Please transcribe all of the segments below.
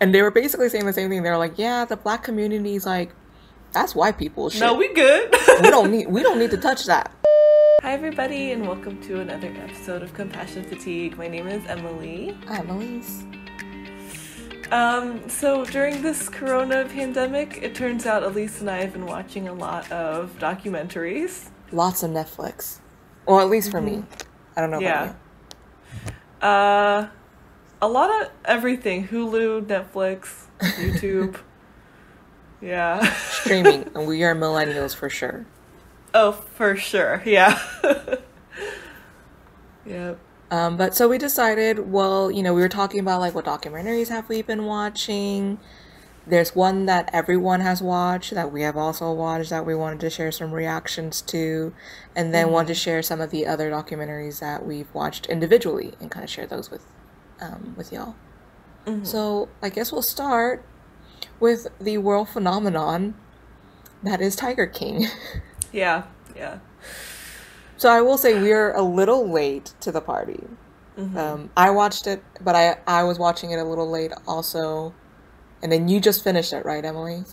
and they were basically saying the same thing. They were like, "Yeah, the black community is like, that's white people shit. No, we good. we don't need we don't need to touch that." Hi, everybody, and welcome to another episode of Compassion Fatigue. My name is Emily. I'm Elise. Um, so during this corona pandemic, it turns out Elise and I have been watching a lot of documentaries. Lots of Netflix. Well, at least for me. I don't know Yeah. about Uh, a lot of everything Hulu, Netflix, YouTube. yeah. Streaming, and we are millennials for sure. Oh, for sure. Yeah. yep. Um, but so we decided, well, you know, we were talking about like what documentaries have we been watching. There's one that everyone has watched that we have also watched that we wanted to share some reactions to, and then wanted to share some of the other documentaries that we've watched individually and kind of share those with, um, with y'all. So I guess we'll start with the world phenomenon that is Tiger King. Yeah. Yeah. So I will say we're a little late to the party. Um, I watched it, but I I was watching it a little late also. And then you just finished it, right, Emily?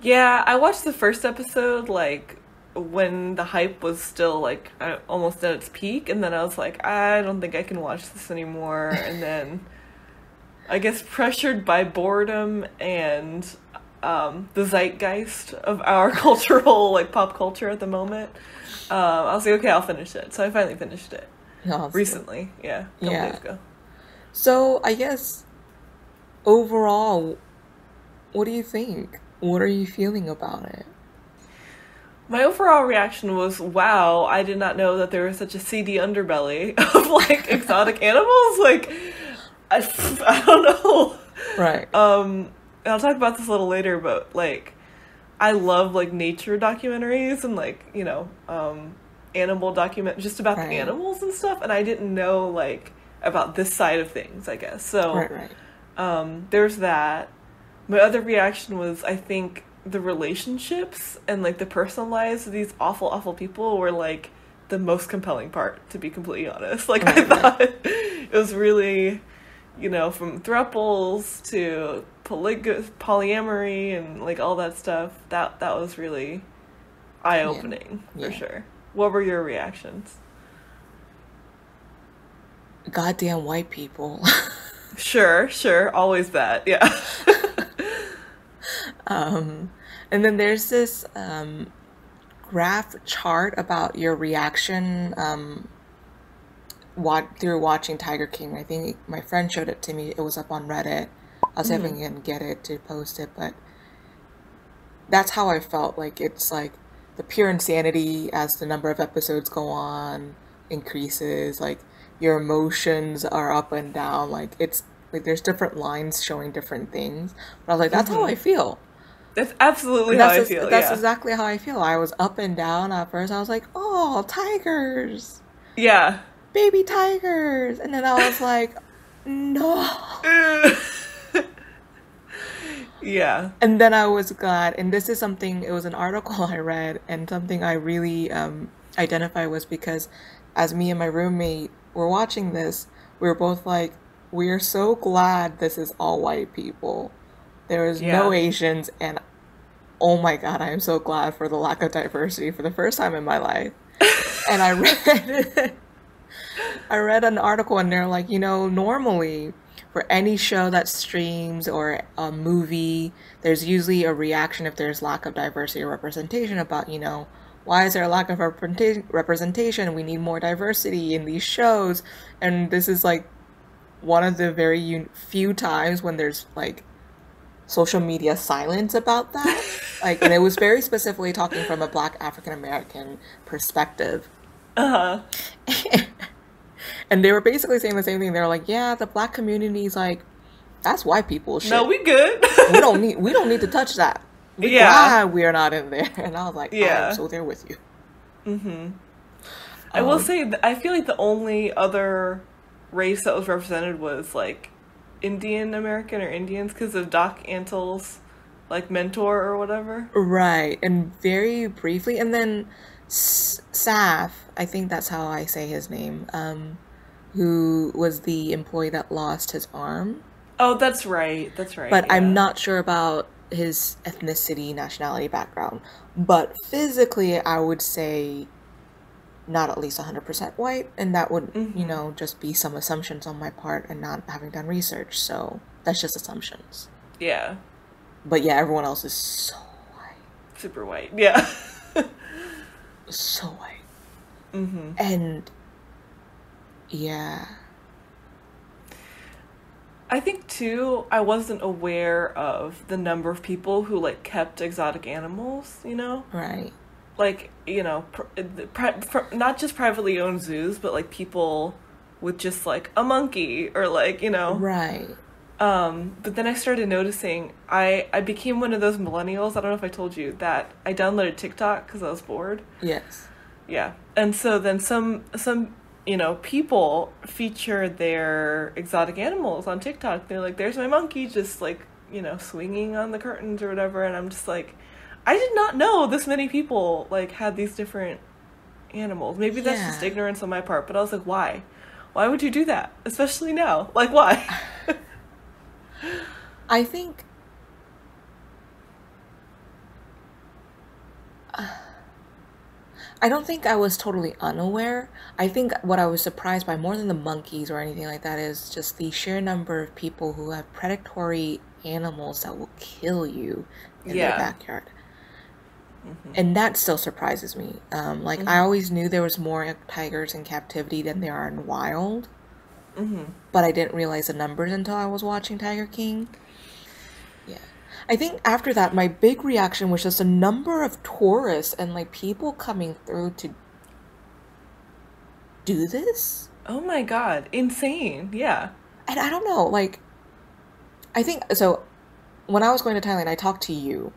Yeah, I watched the first episode like when the hype was still like almost at its peak, and then I was like, I don't think I can watch this anymore. And then I guess pressured by boredom and um, the zeitgeist of our cultural like pop culture at the moment, um, I was like, okay, I'll finish it. So I finally finished it No, recently. Yeah, a Yeah. ago. So I guess overall, what do you think? What are you feeling about it? My overall reaction was, wow, I did not know that there was such a seedy underbelly of like exotic animals. Like, I, I don't know. Right. Um, and I'll talk about this a little later, but like, I love like nature documentaries and like, you know, um, animal document just about Right. the animals and stuff. And I didn't know like about this side of things, I guess. So, right, right. um, there's that. My other reaction was I think the relationships and like the personal lives of these awful, awful people were like the most compelling part, to be completely honest. Like I Right, thought it was really, you know, from thruples to polyg- polyamory and like all that stuff. That that was really eye opening Yeah. for sure. What were your reactions? Goddamn white people. Sure, sure, always that. Yeah. Um, and then there's this um, graph chart about your reaction um, wa- through watching Tiger King. I think my friend showed it to me. It was up on Reddit. I'll see if I can get it to post it, but that's how I felt. Like it's like the pure insanity as the number of episodes go on increases. Like your emotions are up and down. Like it's like there's different lines showing different things. But I was like, that's how I feel. That's absolutely how That's, I feel. that's yeah. exactly how I feel. I was up and down at first. I was like, oh, tigers, yeah. baby tigers. And then I was like, no. yeah. And then I was glad. And this is something, it was an article I read, and something I really um, identify was because as me and my roommate were watching this, we were both like, we are so glad this is all white people. There is no Asians, and oh my god, I am so glad for the lack of diversity for the first time in my life. and I read I read an article and they're like, you know, normally for any show that streams or a movie, there's usually a reaction if there's lack of diversity or representation about, you know, why is there a lack of representa- representation? We need more diversity in these shows. And this is like one of the very un- few times when there's like social media silence about that. like, and it was very specifically talking from a black African American perspective. Uh huh. And they were basically saying the same thing. They were like, "Yeah, the black community's like, that's white people shit. No, we good. we don't need we don't need to touch that. We Yeah. glad we're not in there." And I was like, "Yeah, so there with you." Mm-hmm. I will Um, say I feel like the only other race that was represented was like Indian American or Indians because of Doc Antle's like mentor or whatever. Right, and very briefly, and then S- Saff, I think that's how I say his name, um, who was the employee that lost his arm. Oh, that's right. That's right. but yeah. I'm not sure about his ethnicity, nationality, background. But physically, I would say not at least 100% white, and that would, you Mhm. know, just be some assumptions on my part and not having done research. So that's just assumptions. Yeah. But yeah, everyone else is so white, Super white. Yeah. so white, mm-hmm. and yeah, I think too, I wasn't aware of the number of people who like kept exotic animals. You know, right, like you know, pr- the pri- not just privately owned zoos, but like people with just like a monkey or like you know. right, Um, but then I started noticing I I became one of those millennials. I don't know if I told you that I downloaded TikTok because I was bored. yes, Yeah, and so then some some you know people feature their exotic animals on TikTok. They're like, "There's my monkey," just like you know swinging on the curtains or whatever, and I'm just like, I did not know this many people like had these different animals. Maybe that's just ignorance on my part, but I was like, why? Why would you do that, especially now? Like, why? I think I don't think I was totally unaware. I think what I was surprised by more than the monkeys or anything like that is just the sheer number of people who have predatory animals that will kill you in their backyard. Mhm. And that still surprises me. Um, like I Mhm. always knew there was more tigers in captivity than there are in wild, Mhm. but I didn't realize the numbers until I was watching Tiger King. Yeah. I think after that, my big reaction was just a number of tourists and like people coming through to do this. Oh my god, insane. Yeah. And I don't know, like, I think so. When I was going to Thailand, I talked to you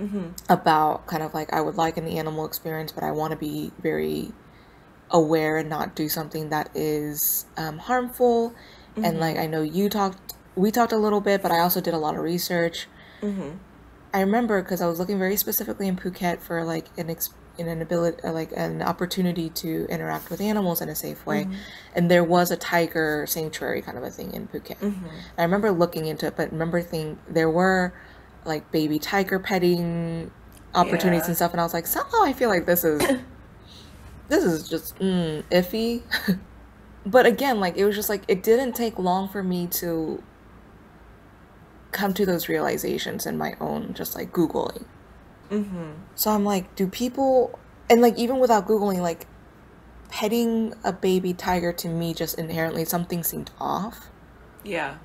Mhm. about kind of like I would like an animal experience, but I want to be very aware and not do something that is um, harmful. And like. I know you talked, we talked a little bit, but I also did a lot of research. Mhm. I remember because I was looking very specifically in Phuket for like an ex- in an ability, uh, like an opportunity to interact with animals in a safe way, Mhm. and there was a tiger sanctuary kind of a thing in Phuket. Mhm. I remember looking into it, but remember thinking there were like baby tiger petting opportunities Yeah. and stuff, and I was like, somehow I feel like this is this is just mm, iffy. but again, like it was just like it didn't take long for me to come to those realizations in my own just like googling. mm-hmm. So I'm like, do people and like even without googling, like petting a baby tiger to me just inherently something seemed off. Yeah.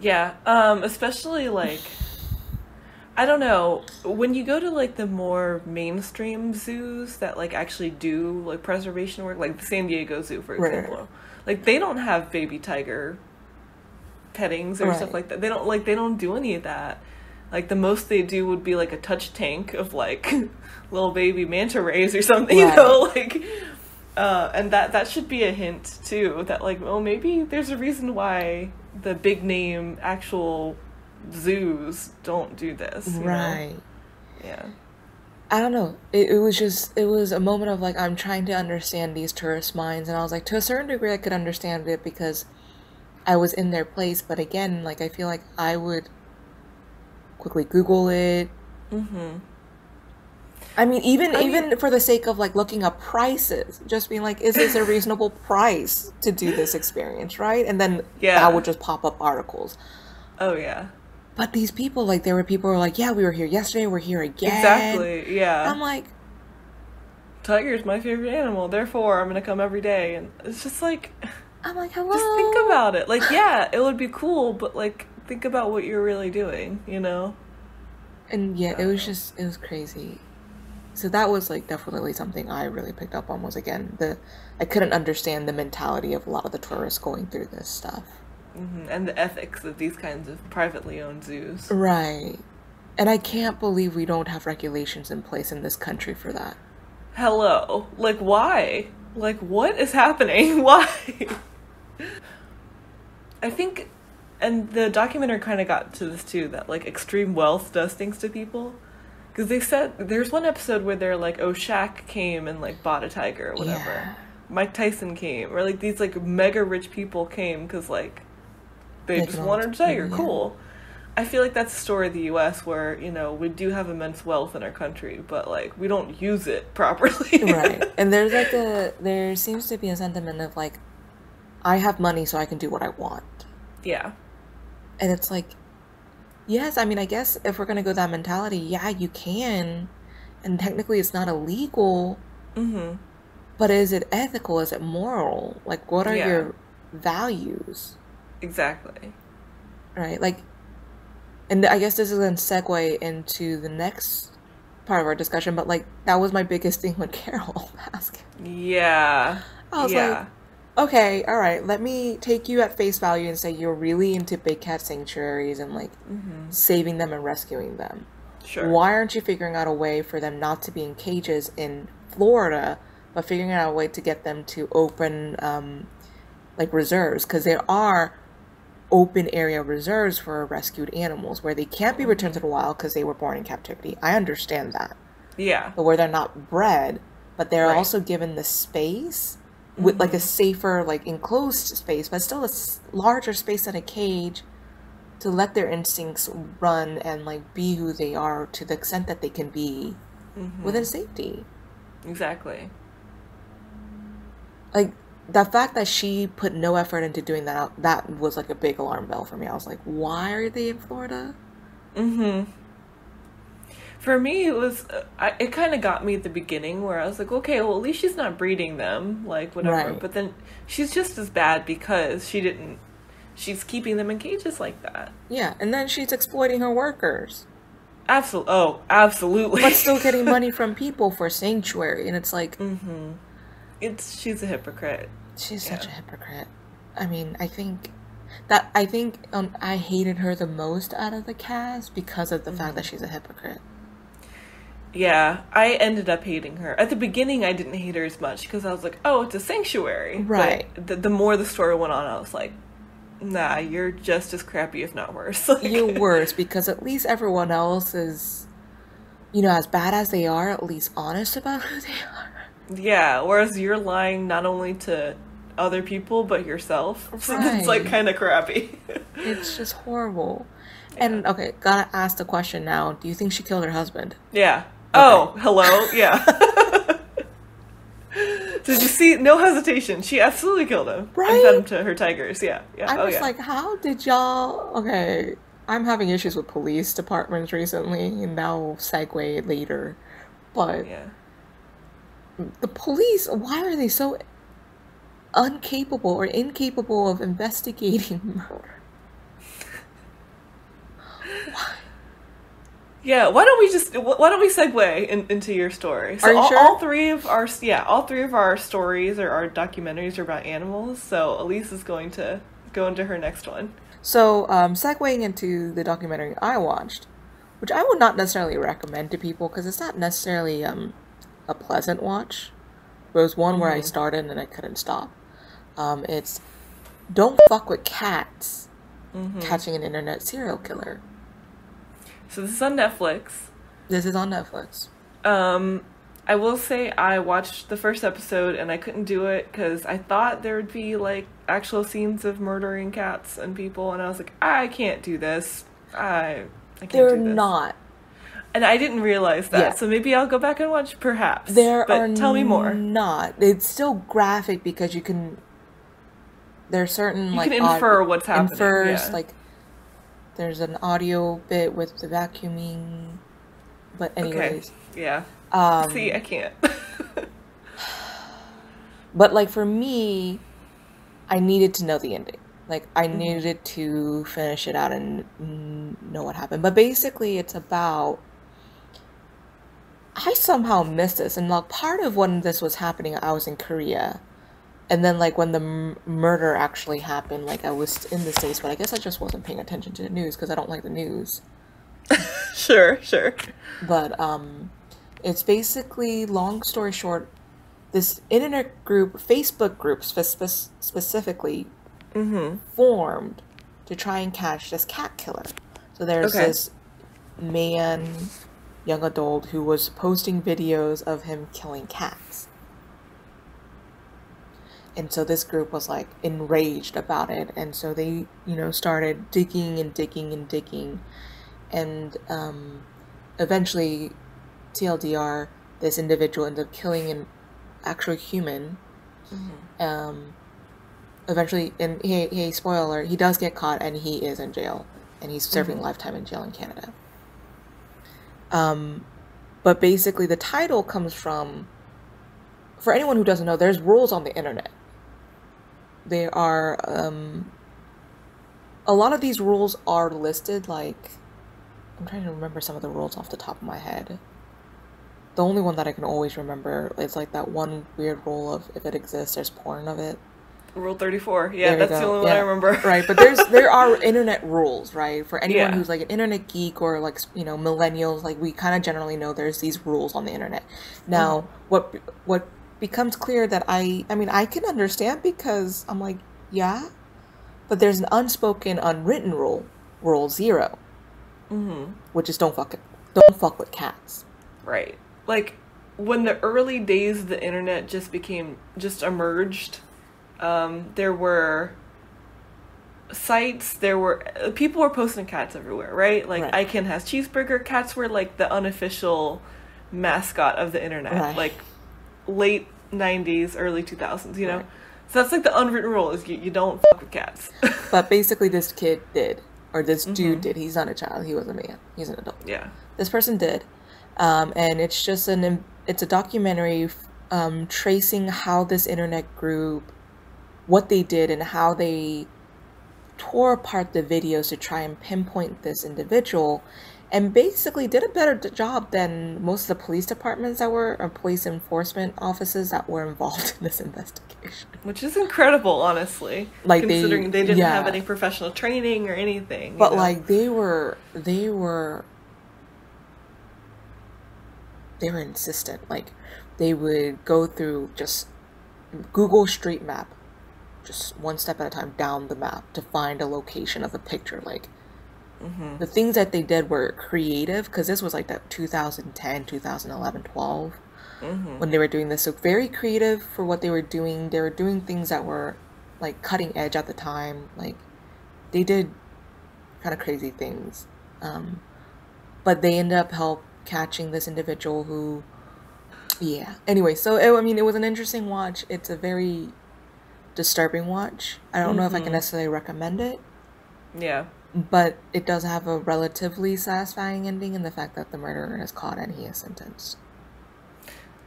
Yeah, um, especially like I don't know, when you go to like the more mainstream zoos that like actually do like preservation work, like the San Diego Zoo for Right. example. Like they don't have baby tiger pettings or stuff like that. They don't like they don't do any of that. Like the most they do would be like a touch tank of like little baby manta rays or something, you know, like uh, and that that should be a hint too that like well maybe there's a reason why the big name actual zoos don't do this you know? Right. yeah I don't know. It, it was just, it was a moment of like, I'm trying to understand these tourist minds. And I was like, to a certain degree, I could understand it because I was in their place. But again, like, I feel like I would quickly Google it. mm-hmm I mean, even I mean- even for the sake of like looking up prices, just being like, is this a reasonable price to do this experience, right? And then Yeah. that would just pop up articles. oh yeah But these people, like, there were people who were like, yeah, we were here yesterday, we're here again. exactly yeah I'm like, tiger's my favorite animal therefore i'm gonna come every day and it's just like I'm like, hello. just think about it like yeah it would be cool but like think about what you're really doing you know And yeah, it was uh-huh. just it was crazy. So that was like definitely something I really picked up on was again the I couldn't understand the mentality of a lot of the tourists going through this stuff. hmm and the ethics of these kinds of privately owned zoos. Right. And I can't believe we don't have regulations in place in this country for that. hello. Like why? Like what is happening? Why? I think and the documentary kind of got to this too that like extreme wealth does things to people because they said there's one episode where they're like oh Shaq came and like bought a tiger or whatever Yeah. Mike Tyson came, or like these like mega rich people came because like they, They just wanted to say you're yeah. cool. I feel like that's the story of the U.S. where you know we do have immense wealth in our country, but like we don't use it properly. right and there's like a there seems to be a sentiment of like i have money so i can do what i want yeah. and it's like yes i mean i guess if we're gonna go that mentality yeah you can and technically it's not illegal Mm-hmm. but is it ethical is it moral like what are Yeah. your values Exactly. right like and i guess this is going to segue into the next part of our discussion but like that was my biggest thing with Carole Baskin Yeah. I was yeah. like, okay, all right, let me take you at face value and say you're really into big cat sanctuaries and like mm-hmm. saving them and rescuing them. Sure. Why aren't you figuring out a way for them not to be in cages in Florida, but figuring out a way to get them to open um, like reserves? Because there are open area reserves for rescued animals where they can't be returned to the wild because they were born in captivity. I understand that. Yeah. but where they're not bred, but they're Right. also given the space with like a safer, like enclosed space, but still a larger space than a cage to let their instincts run and like be who they are to the extent that they can be Mm-hmm. within safety. Exactly. Like the fact that she put no effort into doing that, that was like a big alarm bell for me. I was like, why are they in Florida? Mm-hmm. For me, it was uh, I, it kind of got me at the beginning where I was like, okay, well at least she's not breeding them, like whatever. Right. But then she's just as bad because she didn't. She's keeping them in cages like that. Yeah, and then she's exploiting her workers, Absolutely. Oh, absolutely. but still getting money from people for sanctuary, and it's like. mm-hmm. It's she's a hypocrite. She's such a hypocrite. I mean, I think that I think um, I hated her the most out of the cast because of the fact that she's a hypocrite. Yeah, I ended up hating her. At the beginning, I didn't hate her as much because I was like, oh, it's a sanctuary. Right. The, the more the story went on, I was like, nah, you're just as crappy, if not worse. Like- You're worse because at least everyone else is, you know, as bad as they are, at least honest about who they are. Yeah, whereas you're lying not only to other people but yourself. So it's like kind of crappy. It's just horrible. And okay, gotta ask the question now: Do you think she killed her husband? yeah. Oh, hello. Yeah. Did you see? No hesitation. She absolutely killed him. And Right? fed him to her tigers. Yeah. Yeah. I oh was yeah. like, how did y'all? Okay, I'm having issues with police departments recently, and that'll segue later. But yeah. the police why are they so incapable or incapable of investigating murder Yeah, why don't we just why don't we segue in, into your story? So Are you all, sure? all three of our yeah, all three of our stories or our documentaries are about animals. So Elise is going to go into her next one. so um segueing into the documentary i watched which i would not necessarily recommend to people because it's not necessarily um a pleasant watch but it was one where i started and i couldn't stop um it's don't fuck with cats catching an internet serial killer So this is on Netflix. this is on netflix Um, I will say I watched the first episode and I couldn't do it because I thought there would be like actual scenes of murdering cats and people, and I was like, I can't do this. I I can't they're do this. not and I didn't realize that. Yeah. So maybe I'll go back and watch, perhaps. There but are tell me more. Not. It's still graphic because you can. There's certain You like can infer what's happening, Infers yeah. like. There's an audio bit with the vacuuming, but Okay. anyways, Yeah. um, See, I can't. but like for me, I needed to know the ending. Like I Mm-hmm. needed to finish it out and know what happened. But basically, it's about. I somehow missed this, and like part of when this was happening, I was in Korea, and then like when the m- murder actually happened, like I was in the states, but I guess I just wasn't paying attention to the news because I don't like the news. sure, sure. But um, it's basically long story short, this internet group, Facebook group spe- spe- specifically, Mm-hmm. formed to try and catch this cat killer. So there's Okay. this man, young adult, who was posting videos of him killing cats. And so this group was like enraged about it. And so they you know started digging and digging and digging. And um, eventually tldr this individual ended up killing an actual human. Um, eventually and hey, hey spoiler he does get caught and he is in jail. And he's serving lifetime in jail in canada. Um, but basically the title comes from for anyone who doesn't know there's rules on the internet they are um, a lot of these rules are listed like i'm trying to remember some of the rules off the top of my head the only one that i can always remember is like that one weird rule of if it exists there's porn of it Rule 34. Yeah, There that's the only one I remember. right but there's there are internet rules right for anyone Yeah. who's like an internet geek or like you know millennials like we kind of generally know there's these rules on the internet now Mm-hmm. what what becomes clear that i i mean i can understand because i'm like yeah but there's an unspoken unwritten rule rule 0 hmm which is don't fuck it don't fuck with cats Right. Like when the early days of the internet just became just emerged, um, there were sites, there were uh, people were posting cats everywhere, right? Like Right. I Can Has Cheezburger. Cats were like the unofficial mascot of the internet, Right. like late '90s, early 2000s. You know, Right. so that's like the unwritten rule: is you, you don't fuck with cats. but basically this kid did or this dude Mhm. did he's not a child he was a man he's an adult yeah. this person did um, and it's just an it's a documentary um, tracing how this internet group what they did and how they tore apart the videos to try and pinpoint this individual and basically did a better job than most of the police departments that were or police enforcement offices that were involved in this investigation Which is incredible, honestly. Like, they- considering they, didn't have any professional training or anything. you but know? like they were they were they were insistent like they would go through just google street map just one step at a time down the map to find a location of the picture like Mhm. the things that they did were creative because this was like that 2010 2011 12 Mhm. when they were doing this so very creative for what they were doing they were doing things that were like cutting edge at the time like they did kind of crazy things um, but they ended up help catching this individual who yeah anyway so it, i mean it was an interesting watch it's a very disturbing watch i don't know if i can Mhm. necessarily recommend it yeah. But it does have a relatively satisfying ending in the fact that the murderer is caught and he is sentenced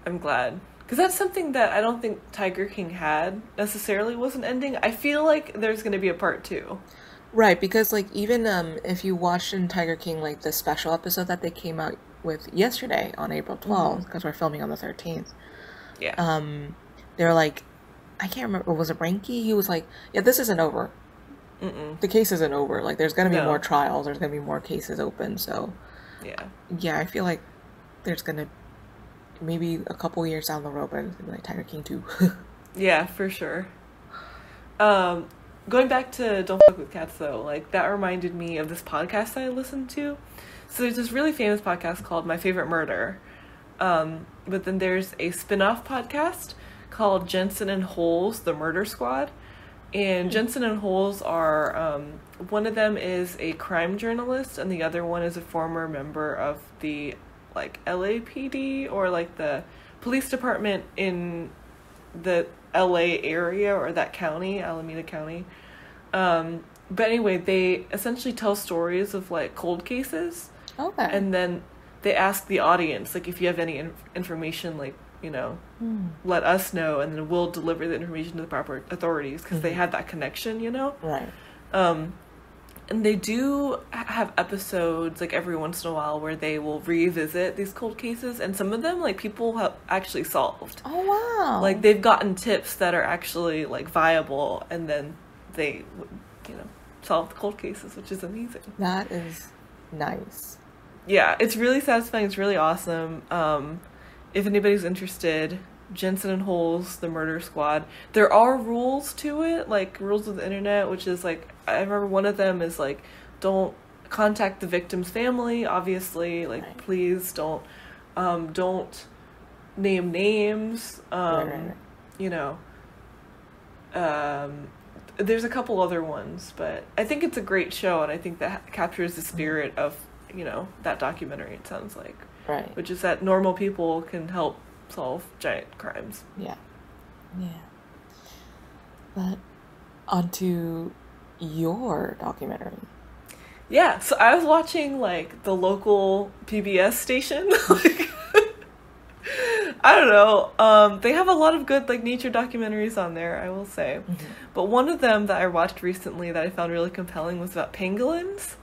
I'm glad. Because that's something that I don't think Tiger King had necessarily was an ending. I feel like there's going to be a part two. Right, because like even um if you watched in Tiger King like the special episode that they came out with yesterday on April 12th because we're filming on the 13th. Yeah. Um they're like I can't remember was it Reinke? He was like, "Yeah, this isn't over. Mm-mm. The case isn't over. Like there's going to be No. more trials, there's going to be more cases open." So, Yeah. yeah, I feel like there's going to maybe a couple years down the road but it's gonna be like Tiger King 2. Yeah, for sure. Um, going back to Don't Fuck with Cats though, like that reminded me of this podcast that I listened to. So there's this really famous podcast called My Favorite Murder. Um, but then there's a spin-off podcast called Jensen and Holes, The Murder Squad. And Jensen and Holes are um, one of them is a crime journalist and the other one is a former member of the like LAPD or like the police department in the LA area or that county, Alameda County. Um, but anyway, they essentially tell stories of like cold cases, okay. and then they ask the audience like if you have any in- information, like you know, Hmm. let us know, and then we'll deliver the information to the proper authorities because they Mhm. have that connection, you know. Right. Um, and they do have episodes like every once in a while where they will revisit these cold cases, and some of them like people have actually solved. Oh wow. Like they've gotten tips that are actually like viable, and then they, you know, solve the cold cases, which is amazing. that is nice. Yeah, it's really satisfying. It's really awesome. Um, if anybody's interested, Jensen and Holes, the Murder Squad. There are rules to it, like rules of the internet, which is like I remember one of them is like don't contact the victim's family. Obviously, like Right. please don't um, don't name names. Um, Right. You know, um, there's a couple other ones, but I think it's a great show, and I think that captures the spirit of you know that documentary. It sounds like, Right. which is that normal people can help solve giant crimes. Yeah. Yeah. But onto your documentary. Yeah, so I was watching like the local PBS station. like, I don't know. Um, they have a lot of good like nature documentaries on there, I will say. But one of them that I watched recently that I found really compelling was about pangolins.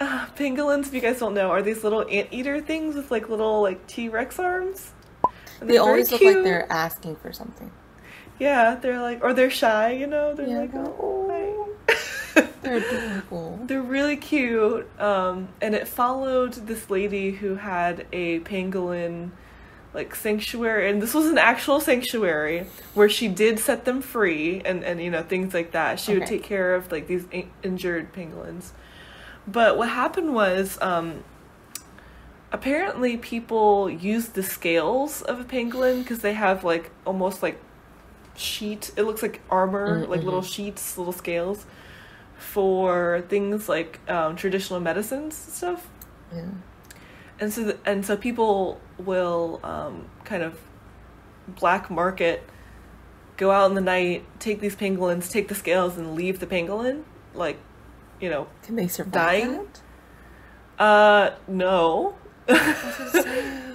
Uh, pangolins, if you guys don't know, are these little anteater things with like little like T Rex arms. And They always look like they're asking for something. Yeah, they're like, or they're shy, you know? They're Yeah, like, they're- oh, hi." They're adorable. They're really cute. Um, and it followed this lady who had a pangolin like sanctuary and this was an actual sanctuary where she did set them free and and you know things like that. She would take care of like these in- injured pangolins. But what happened was um apparently people use the scales of a pangolin because they have like almost like sheet it looks like armor Mm, like little mhm. sheets little scales for things like um, traditional medicines and stuff Yeah. and so th- and so people will um, kind of black market go out in the night take these pangolins take the scales and leave the pangolin like you know Can they survive Dying? that? uh no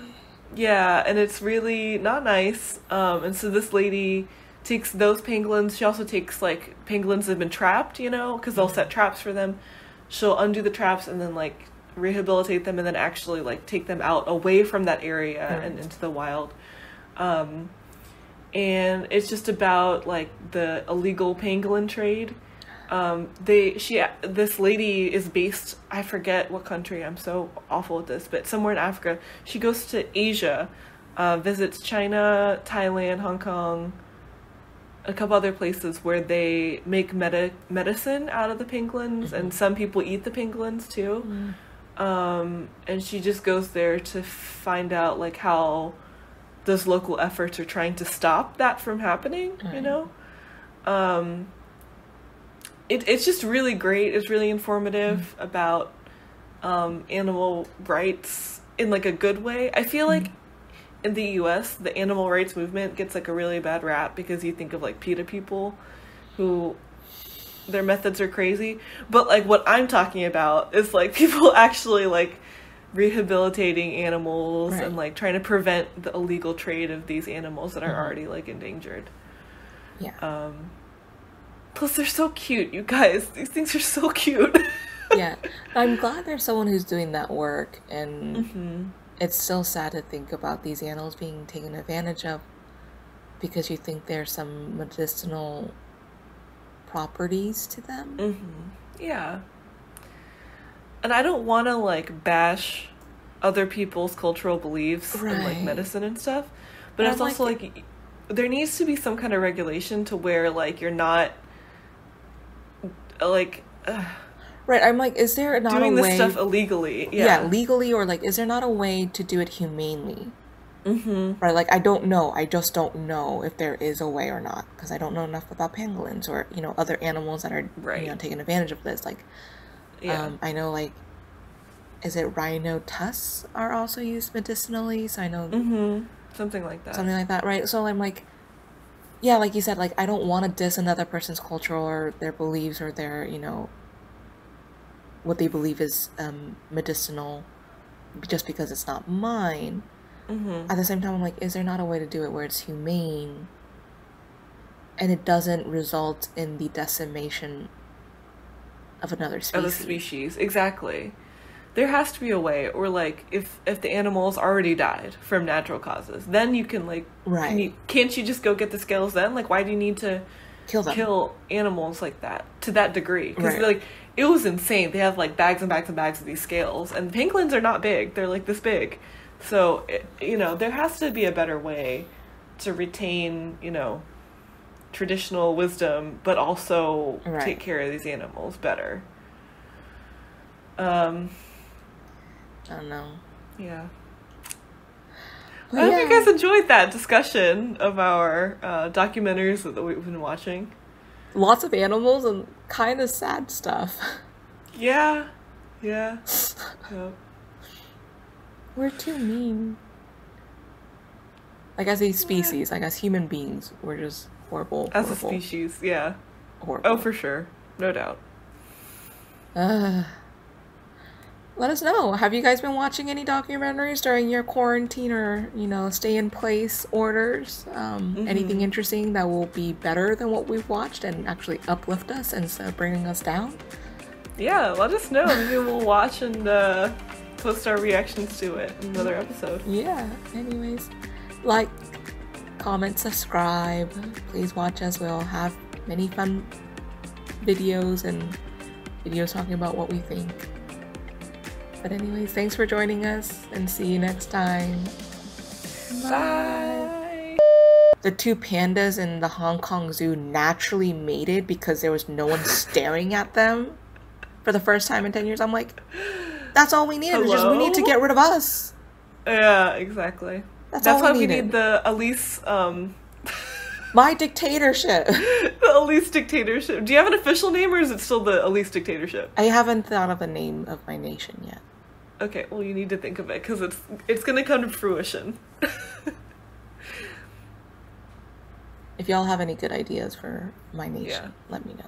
Yeah, and it's really not nice. Um, and so this lady takes those pangolins. She also takes like pangolins that have been trapped, you know, because they'll set traps for them. She'll undo the traps and then like rehabilitate them and then actually like take them out away from that area and into the wild. Um, and it's just about like the illegal pangolin trade. Um, they she this lady is based I forget what country I'm so awful at this but somewhere in Africa. She goes to Asia uh, visits China Thailand Hong Kong a couple other places where they make medi- medicine out of the pangolins and some people eat the pangolins too. Mm. um, and she just goes there to find out like how those local efforts are trying to stop that from happening you know? Um, it, it's just really great it's really informative about um, animal rights in like a good way i feel like in the us the animal rights movement gets like a really bad rap because you think of like PETA people who their methods are crazy but like what i'm talking about is like people actually like rehabilitating animals Right. and like trying to prevent the illegal trade of these animals that are Mhm. already like endangered Yeah. um plus they're so cute you guys. These things are so cute. Yeah. I'm glad there's someone who's doing that work, and hmm it's still sad to think about these animals being taken advantage of because you think there's some medicinal properties to them. hmm yeah. And i don't want to like bash other people's cultural beliefs and like medicine and stuff but But it's I'm also like- like there needs to be some kind of regulation to where like you're not like uh, Right. I'm like, is there not doing a this way? stuff illegally yeah. yeah, legally, or like, is there not a way to do it humanely? hmm Right. Like, I don't know. I just don't know if there is a way or not because I don't know enough about pangolins or you know other animals that are you know taking advantage of this. Like, yeah Um, I know, like, is it rhino tusks are also used medicinally? So I know hmm something like that something like that, right? So I'm like, yeah, like you said, like I don't want to diss another person's culture or their beliefs or their, you know, what they believe is um, medicinal, just because it's not mine. hmm At the same time, I'm like, is there not a way to do it where it's humane, and it doesn't result in the decimation of another species? of a species exactly there has to be a way or like if if the animals already died from natural causes then you can like Right. can you, can't you just go get the scales then like why do you need to Kill them. kill animals like that to that degree because Right. like it was insane they have like bags and bags and bags of these scales and pangolins are not big they're like this big so it, you know there has to be a better way to retain you know traditional wisdom but also Right. take care of these animals better um I don't know. yeah I hope you guys enjoyed that discussion of our uh, documentaries that we've been watching. Lots of animals and kind of sad stuff. Yeah, yeah. Yep. We're too mean. Like as a species, like as human beings, we're just horrible. As a species, yeah. horrible. Oh, for sure, no doubt. Uh, let us know. Have you guys been watching any documentaries during your quarantine or, you know, stay in place orders? Um, Anything interesting that will be better than what we've watched and actually uplift us instead of bringing us down? Yeah, let us know. Maybe we'll watch and uh, post our reactions to it in another episode. Yeah, anyways, like, comment, subscribe. Please watch us. We'll have many fun videos and videos talking about what we think. But, anyways, thanks for joining us and see you next time. Bye. The two pandas in the Hong Kong Zoo naturally mated because there was no one staring at them for the first time in 10 years. I'm like, that's all we needed. was Just we need to get rid of us. Yeah, exactly. That's, That's why we we need the Elise, um, My dictatorship. the Elise dictatorship. Do you have an official name, or is it still the Elise dictatorship? I haven't thought of a name of my nation yet. Okay, well, you need to think of it because it's it's gonna come to fruition. If y'all have any good ideas for my nation, Yeah. let me know.